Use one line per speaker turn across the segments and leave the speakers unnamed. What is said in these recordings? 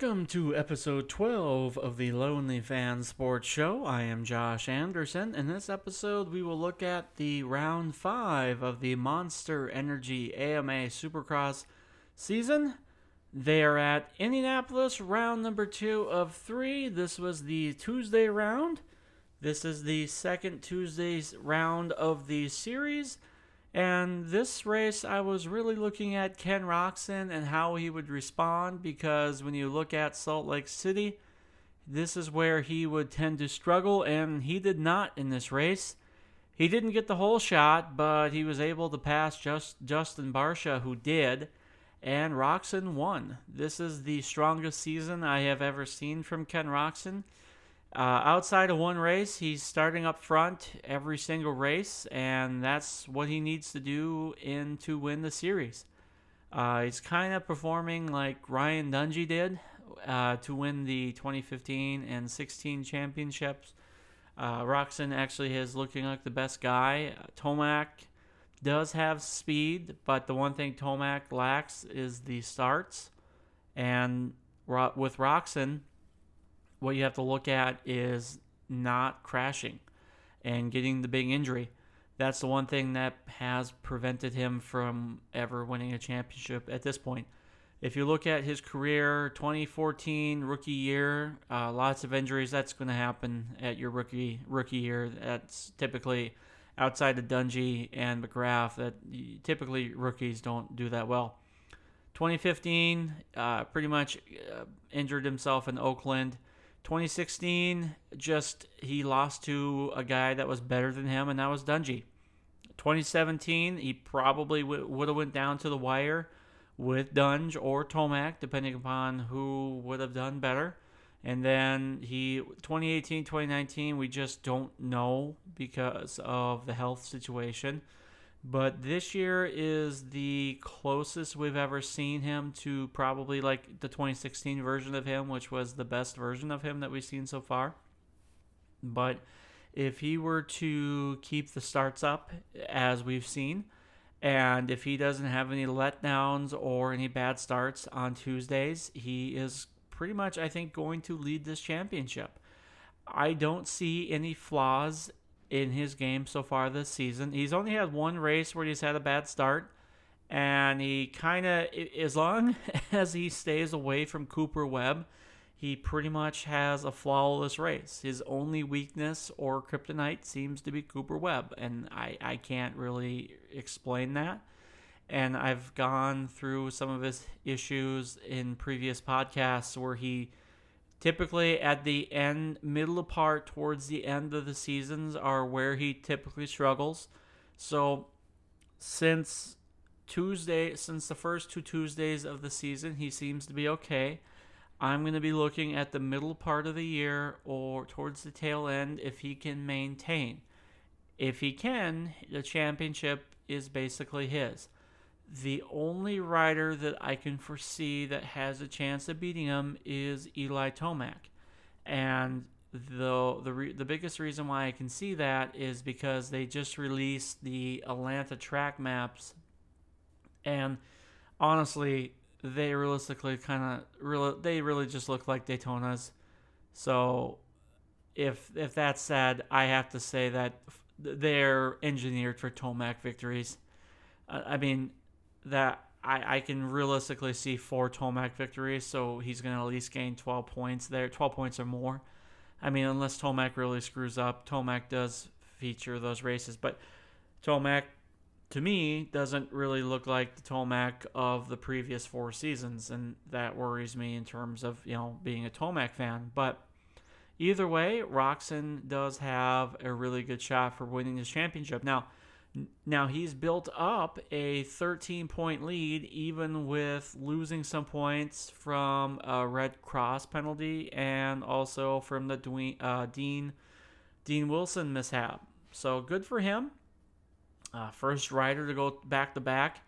Welcome to episode 12 of the Lonely Fan Sports Show. I am Josh Anderson. In this episode, we will look at the round 5 of the Monster Energy AMA Supercross season. They are at Indianapolis, round number 2 of 3. This was the Tuesday round. This is the second Tuesday's round of the series. And this race, I was really looking at Ken Roczen and how he would respond because when you look at Salt Lake City, this is where he would tend to struggle, and he did not in this race. He didn't get the holeshot, but he was able to pass just Justin Barcia, who did, and Roczen won. This is the strongest season I have ever seen from Ken Roczen. Uh, outside of one race, he's starting up front every single race, and that's what he needs to do in to win the series. Uh, he's kind of performing like Ryan Dungey did uh, to win the 2015 and 16 championships. Uh, Roczen actually is looking like the best guy. Tomac does have speed, but the one thing Tomac lacks is the starts. And with Roczen, what you have to look at is not crashing and getting the big injury. That's the one thing that has prevented him from ever winning a championship at this point. If you look at his career, 2014 rookie year, uh, lots of injuries. That's going to happen at your rookie rookie year. That's typically outside of Dungey and McGrath. That typically rookies don't do that well. 2015, uh, pretty much uh, injured himself in Oakland. 2016, just he lost to a guy that was better than him, and that was Dungey. 2017, he probably w- would have went down to the wire with Dunge or Tomac, depending upon who would have done better. And then he 2018, 2019, we just don't know because of the health situation. But this year is the closest we've ever seen him to probably like the 2016 version of him, which was the best version of him that we've seen so far. But if he were to keep the starts up as we've seen, and if he doesn't have any letdowns or any bad starts on Tuesdays, he is pretty much, I think, going to lead this championship. I don't see any flaws in his game so far this season. He's only had one race where he's had a bad start, and he kind of, as long as he stays away from Cooper Webb, he pretty much has a flawless race. His only weakness or kryptonite seems to be Cooper Webb, and I, I can't really explain that. And I've gone through some of his issues in previous podcasts where he typically at the end, middle part towards the end of the seasons are where he typically struggles. So since Tuesday, since the first two Tuesdays of the season, he seems to be okay. I'm going to be looking at the middle part of the year or towards the tail end if he can maintain. If he can, the championship is basically his. The only rider that I can foresee that has a chance of beating him is Eli Tomac. And the the re, the biggest reason why I can see that is because they just released the Atlanta track maps, and honestly, they realistically kind of really they really just look like Daytonas. So, if if that's said, I have to say that they're engineered for Tomac victories. Uh, I mean, that I, I can realistically see four Tomac victories, so he's going to at least gain 12 points there, 12 points or more. I mean, unless Tomac really screws up, Tomac does feature those races, but Tomac, to me, doesn't really look like the Tomac of the previous four seasons, and that worries me in terms of you know being a Tomac fan. But either way, Roczen does have a really good shot for winning this championship. Now now he's built up a 13 point lead, even with losing some points from a red cross penalty and also from the Dwayne, uh, Dean Dean Wilson mishap. So good for him. Uh, first rider to go back to back.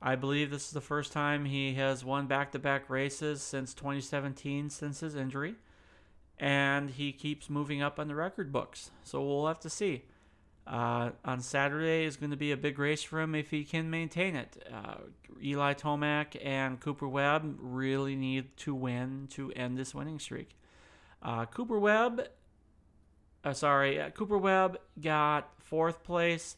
I believe this is the first time he has won back to back races since 2017, since his injury. And he keeps moving up on the record books. So we'll have to see. Uh, on Saturday is going to be a big race for him if he can maintain it. Uh, Eli Tomac and Cooper Webb really need to win to end this winning streak. Uh, Cooper Webb, uh, sorry, uh, Cooper Webb got fourth place.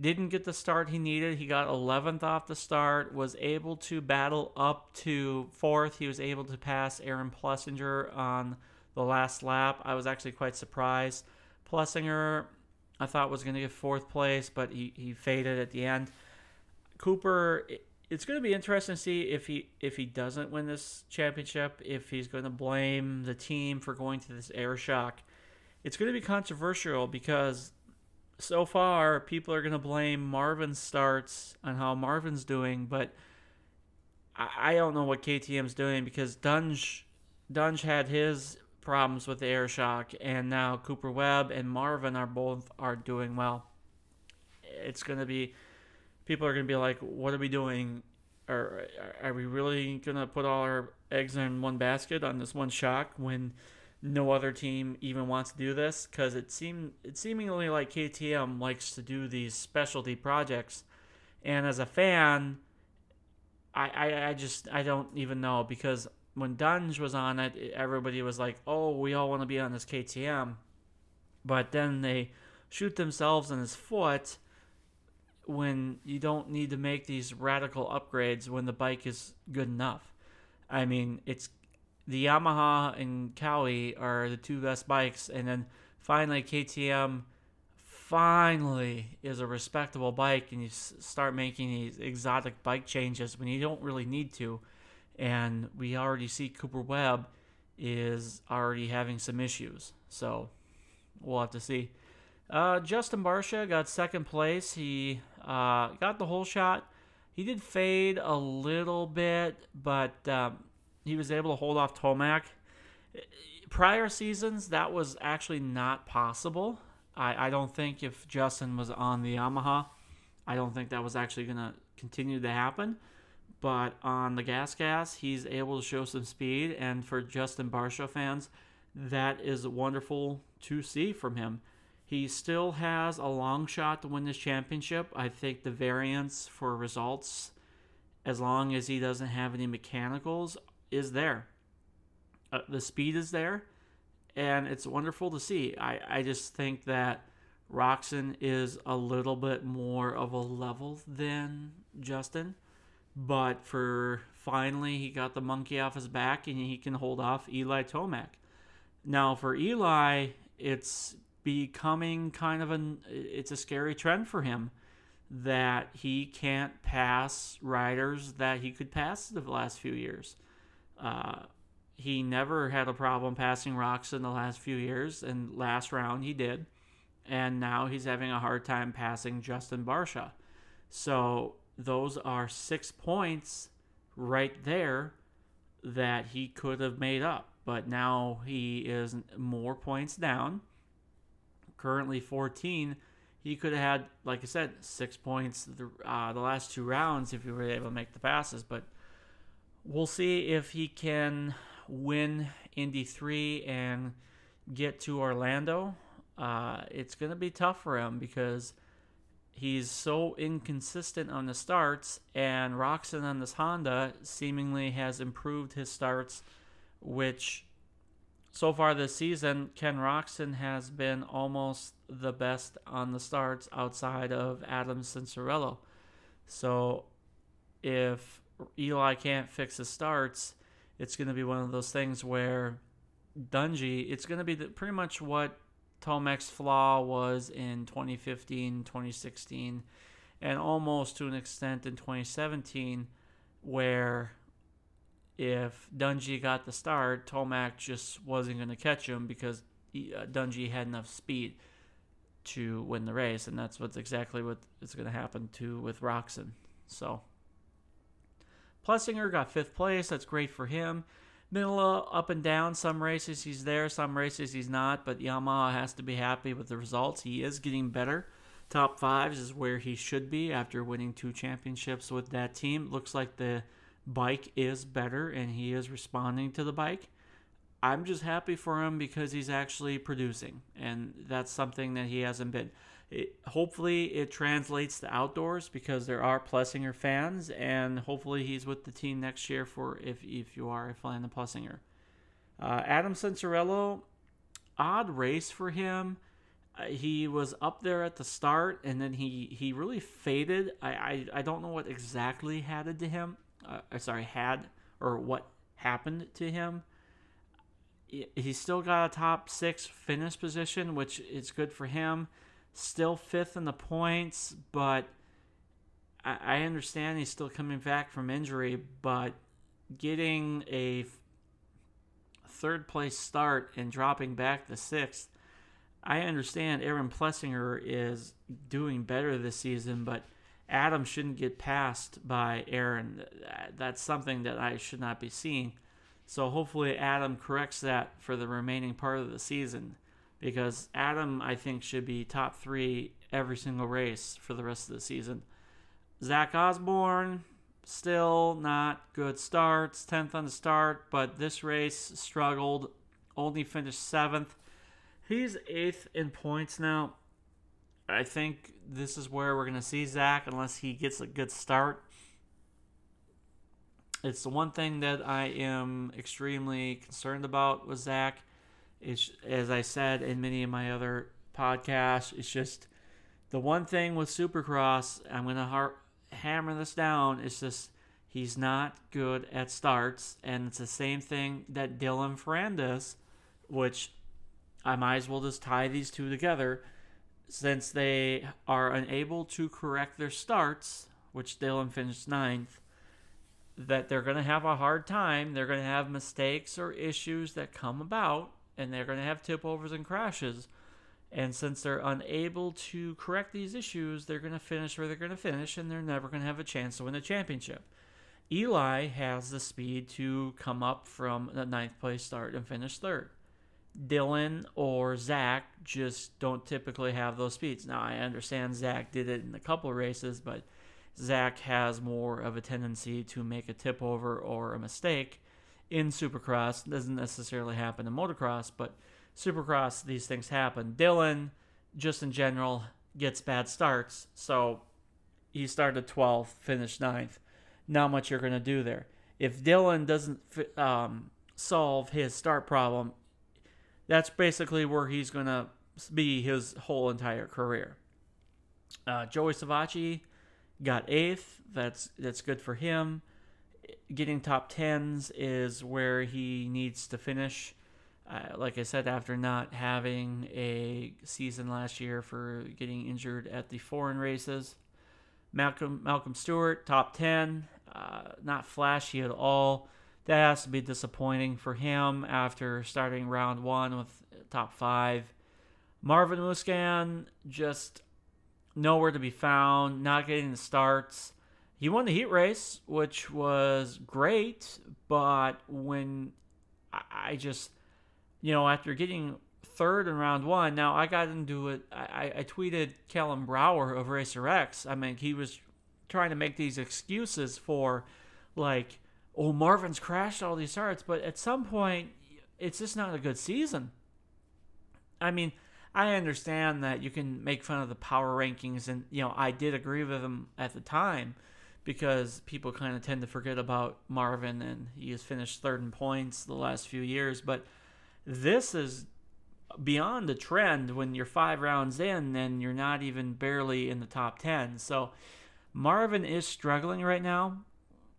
Didn't get the start he needed. He got 11th off the start. Was able to battle up to fourth. He was able to pass Aaron Plessinger on the last lap. I was actually quite surprised. Plessinger I thought was going to get fourth place, but he, he faded at the end. Cooper, it's going to be interesting to see if he if he doesn't win this championship, if he's going to blame the team for going to this air shock. It's going to be controversial because so far people are going to blame Marvin's starts on how Marvin's doing, but I, I don't know what KTM's doing because Dunge Dunge had his problems with the air shock, and now Cooper Webb and Marvin are both are doing well. It's gonna be people are gonna be like, "What are we doing? Are are we really gonna put all our eggs in one basket on this one shock when no other team even wants to do this?" Because it seem it seemingly like KTM likes to do these specialty projects, and as a fan, I I, I just I don't even know because when Dunge was on it, everybody was like, "Oh, we all want to be on this KTM," but then they shoot themselves in his foot when you don't need to make these radical upgrades when the bike is good enough. I mean, it's the Yamaha and Kawi are the two best bikes, and then finally KTM finally is a respectable bike, and you start making these exotic bike changes when you don't really need to and we already see Cooper Webb is already having some issues. So we'll have to see. Uh, Justin Barcia got second place. He uh, got the holeshot. He did fade a little bit, but um, he was able to hold off Tomac. Prior seasons, that was actually not possible. I, I don't think if Justin was on the Yamaha, I don't think that was actually going to continue to happen. But on the GasGas, he's able to show some speed, and for Justin Barcia fans, that is wonderful to see from him. He still has a long shot to win this championship. I think the variance for results, as long as he doesn't have any mechanicals, is there. Uh, the speed is there, and it's wonderful to see. I, I just think that Roczen is a little bit more of a level than Justin. But for finally, he got the monkey off his back and he can hold off Eli Tomac. Now, for Eli, it's becoming kind of an it's a scary trend for him that he can't pass riders that he could pass the last few years. Uh, he never had a problem passing Roczen the last few years, and last round he did, and now he's having a hard time passing Justin Barcia. So those are six points right there that he could have made up. But now he is more points down. Currently 14. He could have had, like I said, six points the, uh, the last two rounds if he were able to make the passes. But we'll see if he can win Indy 3 and get to Orlando. Uh, it's going to be tough for him because he's so inconsistent on the starts, and Roczen on this Honda seemingly has improved his starts, which so far this season, Ken Roczen has been almost the best on the starts outside of Adam Cianciarulo. So if Eli can't fix his starts, it's going to be one of those things where Dungey, it's going to be the, pretty much what Tomac's flaw was in 2015, 2016, and almost to an extent in 2017, where if Dungey got the start, Tomac just wasn't going to catch him because he, uh, Dungey had enough speed to win the race, and that's what's exactly what is going to happen to with Roczen. So, Plessinger got fifth place. That's great for him. Middle up and down. Some races he's there, some races he's not. But Yamaha has to be happy with the results. He is getting better. Top fives is where he should be after winning two championships with that team. Looks like the bike is better and he is responding to the bike. I'm just happy for him because he's actually producing, and that's something that he hasn't been. It, hopefully it translates to outdoors because there are Plessinger fans, and hopefully he's with the team next year for if if you are a fan of Plessinger. Uh, Adam Cianciarulo, odd race for him. Uh, he was up there at the start, and then he he really faded. I I, I don't know what exactly happened to him. Uh, sorry, had or what happened to him. He still got a top six finish position, which is good for him still fifth in the points, but I, I understand he's still coming back from injury, but getting a third place start and dropping back to sixth, I understand Aaron Plessinger is doing better this season, but Adam shouldn't get passed by Aaron. That's something that I should not be seeing. So hopefully Adam corrects that for the remaining part of the season because Adam, I think, should be top three every single race for the rest of the season. Zach Osborne, still not good starts, 10th on the start, but this race struggled, only finished seventh. He's eighth in points now. I think this is where we're going to see Zach unless he gets a good start. It's the one thing that I am extremely concerned about with Zach it's as I said in many of my other podcasts. It's just the one thing with Supercross. I'm gonna har- hammer this down. It's just he's not good at starts, and it's the same thing that Dylan Ferrandis, which I might as well just tie these two together, since they are unable to correct their starts, which Dylan finished ninth. That they're going to have a hard time. They're going to have mistakes or issues that come about and they're going to have tip overs and crashes. And since they're unable to correct these issues, they're going to finish where they're going to finish, and they're never going to have a chance to win the championship. Eli has the speed to come up from the ninth place start and finish third. Dylan or Zach just don't typically have those speeds. Now, I understand Zach did it in a couple races, but Zach has more of a tendency to make a tip over or a mistake in Supercross. It doesn't necessarily happen in motocross, but Supercross, these things happen. Dylan, just in general, gets bad starts. So he started 12th, finished 9th. Not much you're going to do there. If Dylan doesn't um, solve his start problem, that's basically where he's going to be his whole entire career. Uh, Joey Savatgy got eighth. That's that's good for him getting top tens is where he needs to finish. Uh, like I said, after not having a season last year for getting injured at the foreign races, Malcolm Malcolm Stewart top ten, uh, not flashy at all. That has to be disappointing for him after starting round one with top five. Marvin Musquin just nowhere to be found, not getting the starts he won the heat race, which was great. But when I just, you know, after getting third in round one, now I got into it. I, I tweeted Kellen Brauer of Racer X. I mean, he was trying to make these excuses for, like, oh, Marvin's crashed all these starts. But at some point, it's just not a good season. I mean, I understand that you can make fun of the power rankings, and, you know, I did agree with him at the time because people kind of tend to forget about Marvin and he has finished third in points the last few years. But this is beyond the trend when you're five rounds in and you're not even barely in the top 10. So Marvin is struggling right now.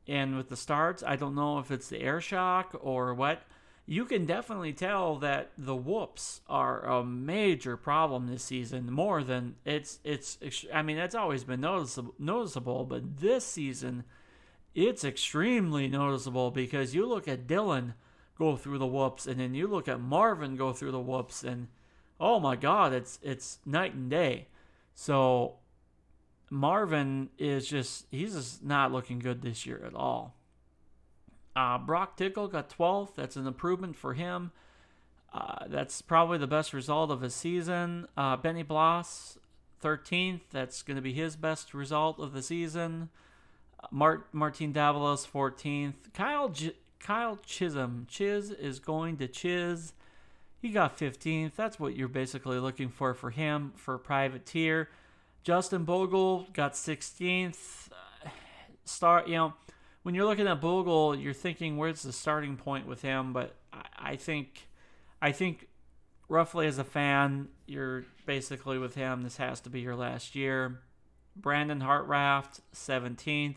And with the starts, I don't know if it's the air shock or what you can definitely tell that the whoops are a major problem this season more than it's it's I mean that's always been noticeable noticeable but this season it's extremely noticeable because you look at Dylan go through the whoops and then you look at Marvin go through the whoops and oh my god it's it's night and day. So Marvin is just he's just not looking good this year at all uh, Broc Tickle got 12th. That's an improvement for him. Uh, that's probably the best result of his season. Uh, Benny Bloss, 13th. That's going to be his best result of the season. Mart- Martin Davalos, 14th. Kyle Kyle Chisholm. Chiz is going to chiz. He got 15th. That's what you're basically looking for for him for privateer. Justin Bogle got 16th. Start, you know, when you're looking at Bogle, you're thinking where's the starting point with him, but I, I think, I think, roughly as a fan, you're basically with him. This has to be your last year. Brandon Hartranft, 17th.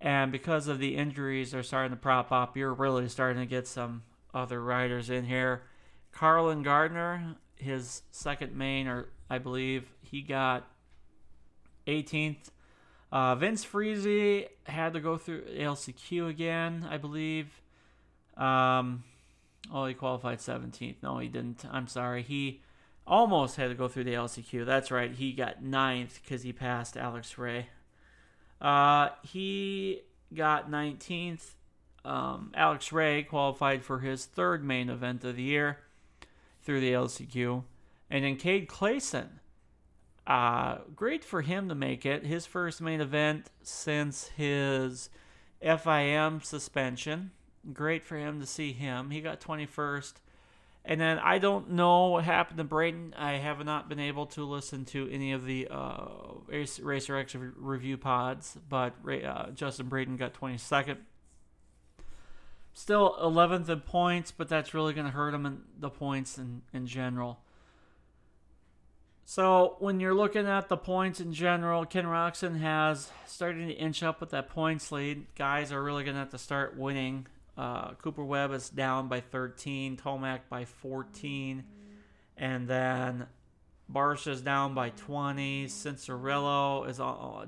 And because of the injuries are starting to prop up, you're really starting to get some other riders in here. Carlen Gardner, his second main, or I believe he got 18th. Uh, Vince Friese had to go through LCQ again, I believe. Um, oh, he qualified 17th. No, he didn't. I'm sorry. He almost had to go through the LCQ. That's right. He got ninth because he passed Alex Ray. Uh, he got 19th. Um, Alex Ray qualified for his third main event of the year through the LCQ. And then Cade Clason. Uh, great for him to make it. His first main event since his FIM suspension. Great for him to see him. He got 21st. And then I don't know what happened to Brayton. I have not been able to listen to any of the uh, Racer X review pods, but uh, Justin Brayton got 22nd. Still 11th in points, but that's really going to hurt him in the points in, in general. So when you're looking at the points in general, Ken Roczen has starting to inch up with that points lead. Guys are really going to have to start winning uh, Cooper Webb is down by 13, Tomac by 14, and then Barcia is down by 20, Cianciarulo is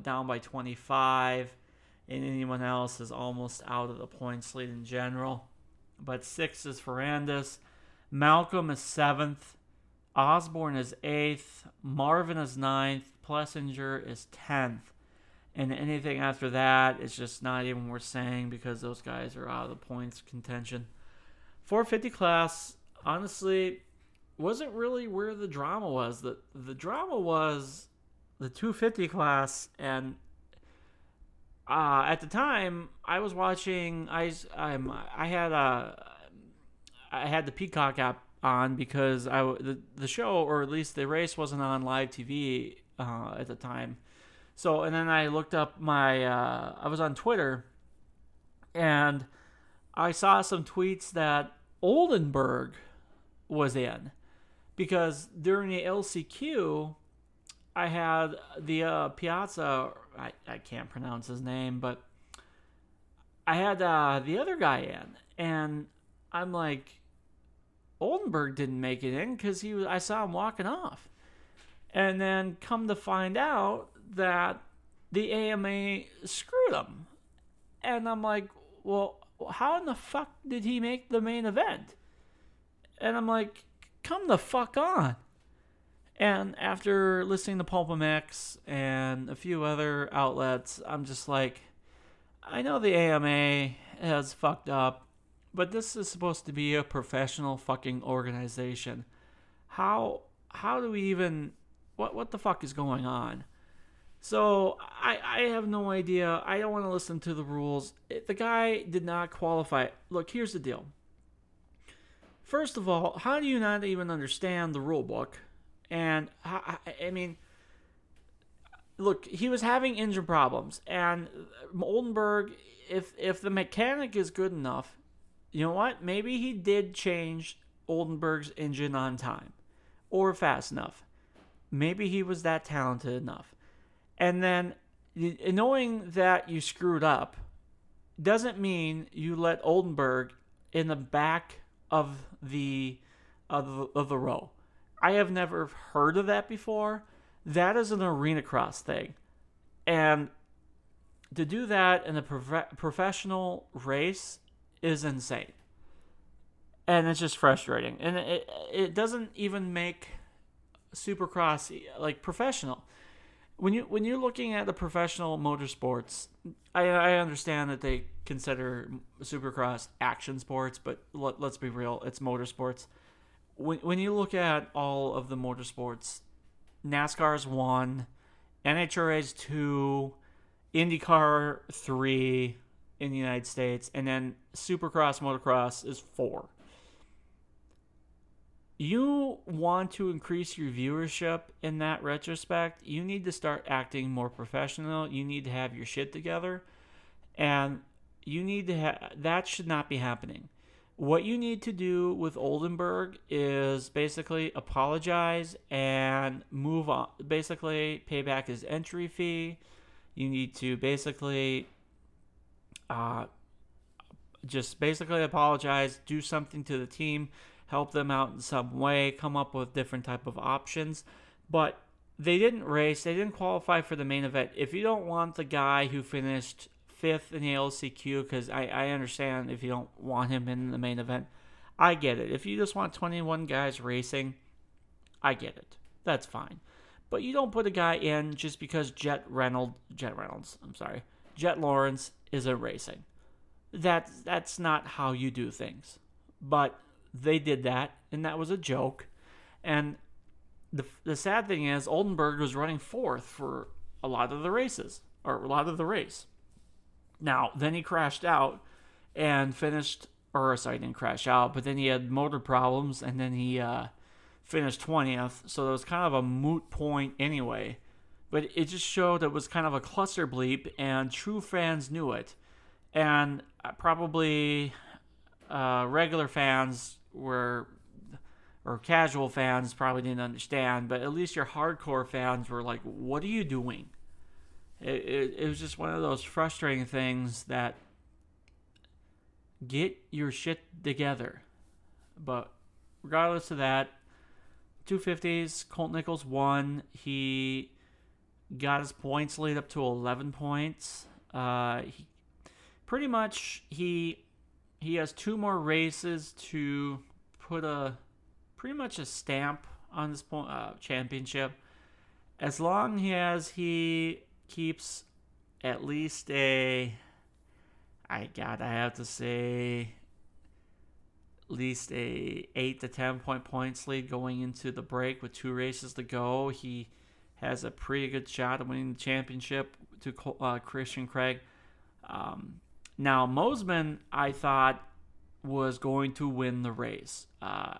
down by 25, and anyone else is almost out of the points lead in general. But six is Ferrandis. Malcolm is seventh. Osborne is eighth. Marvin is ninth. Plessinger is tenth. And anything after that is just not even worth saying because those guys are out of the points contention. 450 class, honestly, wasn't really where the drama was. The the drama was the 250 class, and uh, at the time I was watching. I I'm, I had a I had the Peacock app on because I the the show or at least the race wasn't on live TV uh, at the time. So, and then I looked up my, uh, I was on Twitter and I saw some tweets that Oldenburg was in. Because during the LCQ, I had the uh, Piazza, I, I can't pronounce his name, but I had uh, the other guy in, and I'm like, Oldenburg didn't make it in because he was, I saw him walking off. And then come to find out, that the AMA screwed him. And I'm like, well, how in the fuck did he make the main event? And I'm like, come the fuck on. And after listening to PulpMX and a few other outlets, I'm just like, I know the AMA has fucked up, but this is supposed to be a professional fucking organization. How how do we even what what the fuck is going on? So I, I have no idea. I don't want to listen to the rules. Eh, the guy did not qualify. Look, here's the deal. First of all, how do you not even understand the rule book? And I, I mean, look, he was having engine problems, and uh, Oldenburg, if if the mechanic is good enough, you know what? Maybe he did change Oldenburg's engine on time or fast enough. Maybe he was that talented enough. And then knowing that you screwed up doesn't mean you let Oldenburg in the back of the of of the row. I have never heard of that before. That is an arena cross thing. And to do that in a prof- professional race is insane. And it's just frustrating. And it, it doesn't even make supercross like professional when you when you're looking at the professional motorsports, I I understand that they consider Supercross action sports, but let, let's be real, it's motorsports. When when you look at all of the motorsports, NASCAR's one, NHRA's two, IndyCar three in the United States, and then Supercross motocross is four. you want to increase your viewership in that retrospect, you need to start acting more professional. You need to have your shit together. And you need to have that should not be happening. What you need to do with Oldenburg is basically apologize and move on. Basically, pay back his entry fee. You need to basically uh, just basically apologize, do something to the team, help them out in some way, come up with different type of options. But they didn't race, they didn't qualify for the main event. If you don't want the guy who finished fifth in the LCQ, because I, I understand if you don't want him in the main event, I get it. If you just want 21 guys racing, I get it. That's fine. But you don't put a guy in just because Jet Reynolds, Jet Reynolds, I'm sorry, Jett Lawrence isn't racing. That that's not how you do things. But they did that, and that was a joke. And the the sad thing is, Oldenburg was running fourth for a lot of the races, or a lot of the race. Now, then he crashed out and finished, or sorry, didn't crash out, but then he had motor problems, and then he uh, finished 20th. So it was kind of a moot point anyway. But it just showed it was kind of a cluster bleep, and true fans knew it and uh, probably uh, regular fans were or casual fans probably didn't understand, but at least your hardcore fans were like, "What are you doing?" It, it, it was just one of those frustrating things that get your shit together. But regardless of that, 250s, Colt Nichols won. He got his points lead up to 11 points. Uh, he pretty much he he has two more races to put a pretty much a stamp on this point, uh, championship. As long as he keeps at least a, I got I have to say, at least a eight to ten point points lead going into the break with two races to go. He has a pretty good shot at winning the championship to uh, Christian Craig. Um, now, Mosiman, I thought, was going to win the race. Uh,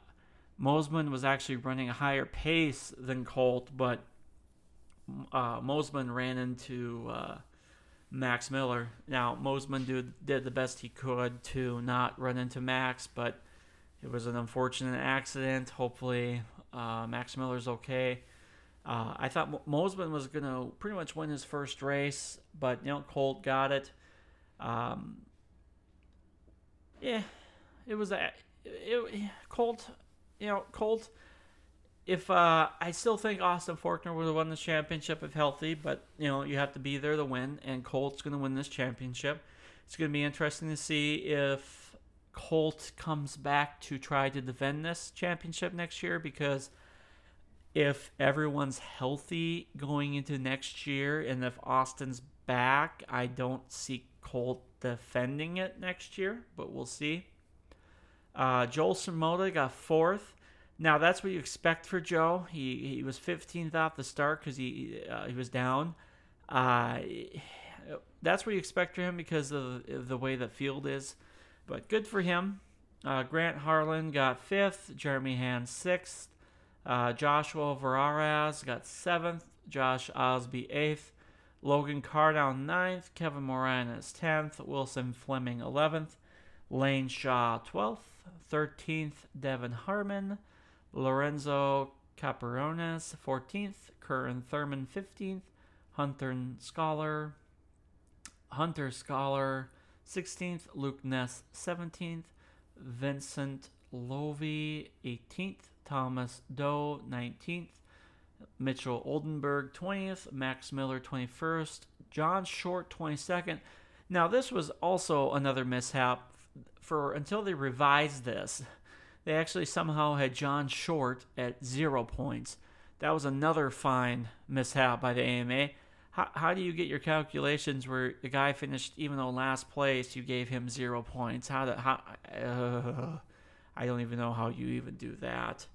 Mosiman was actually running a higher pace than Colt, but uh, Mosiman ran into uh, Max Miller. Now, Mosiman did, did the best he could to not run into Max, but it was an unfortunate accident. Hopefully, uh, Max Miller's okay. Uh, I thought Mosiman was going to pretty much win his first race, but you know Colt got it. Um, yeah, it was a it, Colt. You know, Colt. If uh, I still think Austin Forkner would have won this championship if healthy, but you know you have to be there to win, and Colt's going to win this championship. It's going to be interesting to see if Colt comes back to try to defend this championship next year because if everyone's healthy going into next year and if Austin's back, I don't see Colt defending it next year, but we'll see. Uh, Jo Shimoda got fourth. Now that's what you expect for Jo. He he was 15th off the start because he uh, he was down. Uh, that's what you expect for him because of the way the field is. But good for him. Uh, Grant Harlan got fifth. Jeremy Hand sixth. Uh, Joshua Varize got seventh. Josh Osby eighth. Logan Karnow 9th, Kevin Moranz 10th, Wilson Fleming 11th, Lane Shaw 12th, 13th, Devin Harmon, Lorenzo Camporese 14th, Curren Thurman 15th, Hunter Scholar, Hunter Scholar 16th, Luke Neese 17th, Vincent Luhovey 18th, Thomas Do 19th, Mitchell Oldenburg 20th, Max Miller 21st, John Short 22nd. Now, this was also another mishap for until they revised this. They actually somehow had John Short at zero points. That was another fine mishap by the AMA. How, how do you get your calculations where the guy finished, even though last place, you gave him zero points? How, to, how uh, I don't even know how you even do that.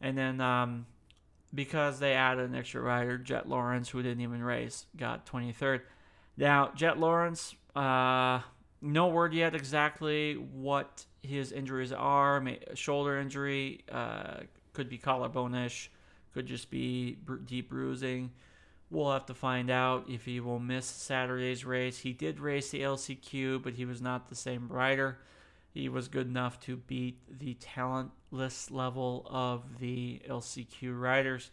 And then um, because they added an extra rider, Jett Lawrence, who didn't even race, got 23rd. Now, Jett Lawrence, uh, no word yet exactly what his injuries are. Shoulder injury, uh, could be collarbone-ish, could just be deep bruising. We'll have to find out if he will miss Saturday's race. He did race the LCQ, but he was not the same rider. He was good enough to beat the talentless level of the LCQ riders.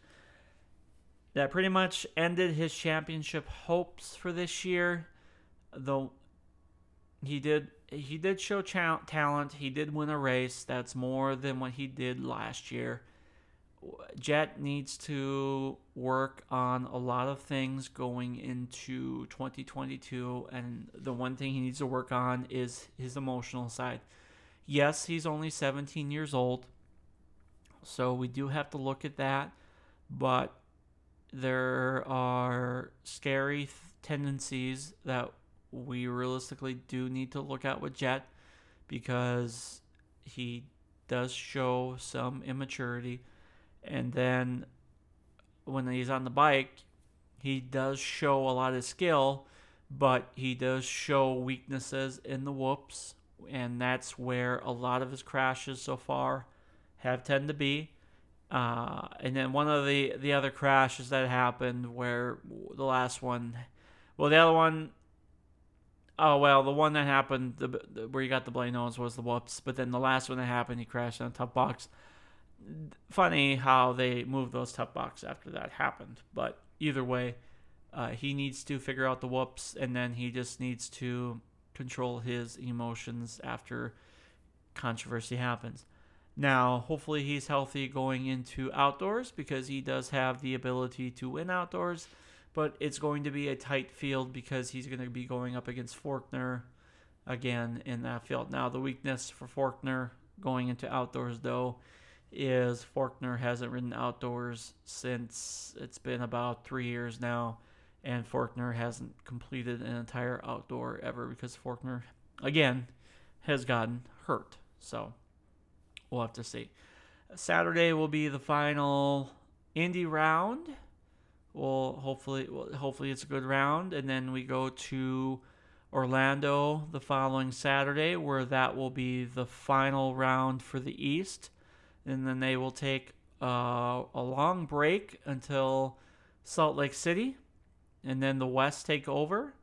That pretty much ended his championship hopes for this year. Though he did he did show talent, he did win a race. That's more than what he did last year. Jett needs to work on a lot of things going into 2022, and the one thing he needs to work on is his emotional side. Yes, he's only 17 years old, so we do have to look at that, but there are scary th- tendencies that we realistically do need to look at with Jett because he does show some immaturity and then when he's on the bike, he does show a lot of skill, but he does show weaknesses in the whoops, and that's where a lot of his crashes so far have tend to be. Uh, and then one of the the other crashes that happened, where the last one, well, the other one, oh well, the one that happened, the, the where he got the blade nose was the whoops, but then the last one that happened, he crashed on a tough box funny how they moved those tough box after that happened. But either way, uh, he needs to figure out the whoops, and then he just needs to control his emotions after controversy happens. Now, hopefully, he's healthy going into outdoors because he does have the ability to win outdoors, but it's going to be a tight field because he's going to be going up against Forkner again in that field. Now, the weakness for Forkner going into outdoors, though, is Forkner hasn't ridden outdoors since it's been about three years now, and Forkner hasn't completed an entire outdoor ever because Forkner, again, has gotten hurt. So we'll have to see. Saturday will be the final Indy round. Well, hopefully, well, hopefully it's a good round, and then we go to Orlando the following Saturday, where that will be the final round for the East and then they will take uh, a long break until Salt Lake City, and then the West take over.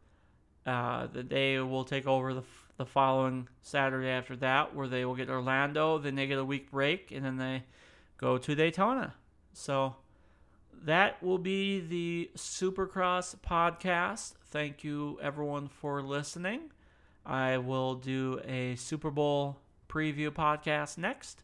Uh, they will take over the, the following Saturday after that, where they will get Orlando. Then they get a week break, and then they go to Daytona. So that will be the Supercross podcast. Thank you, everyone, for listening. I will do a Super Bowl preview podcast next.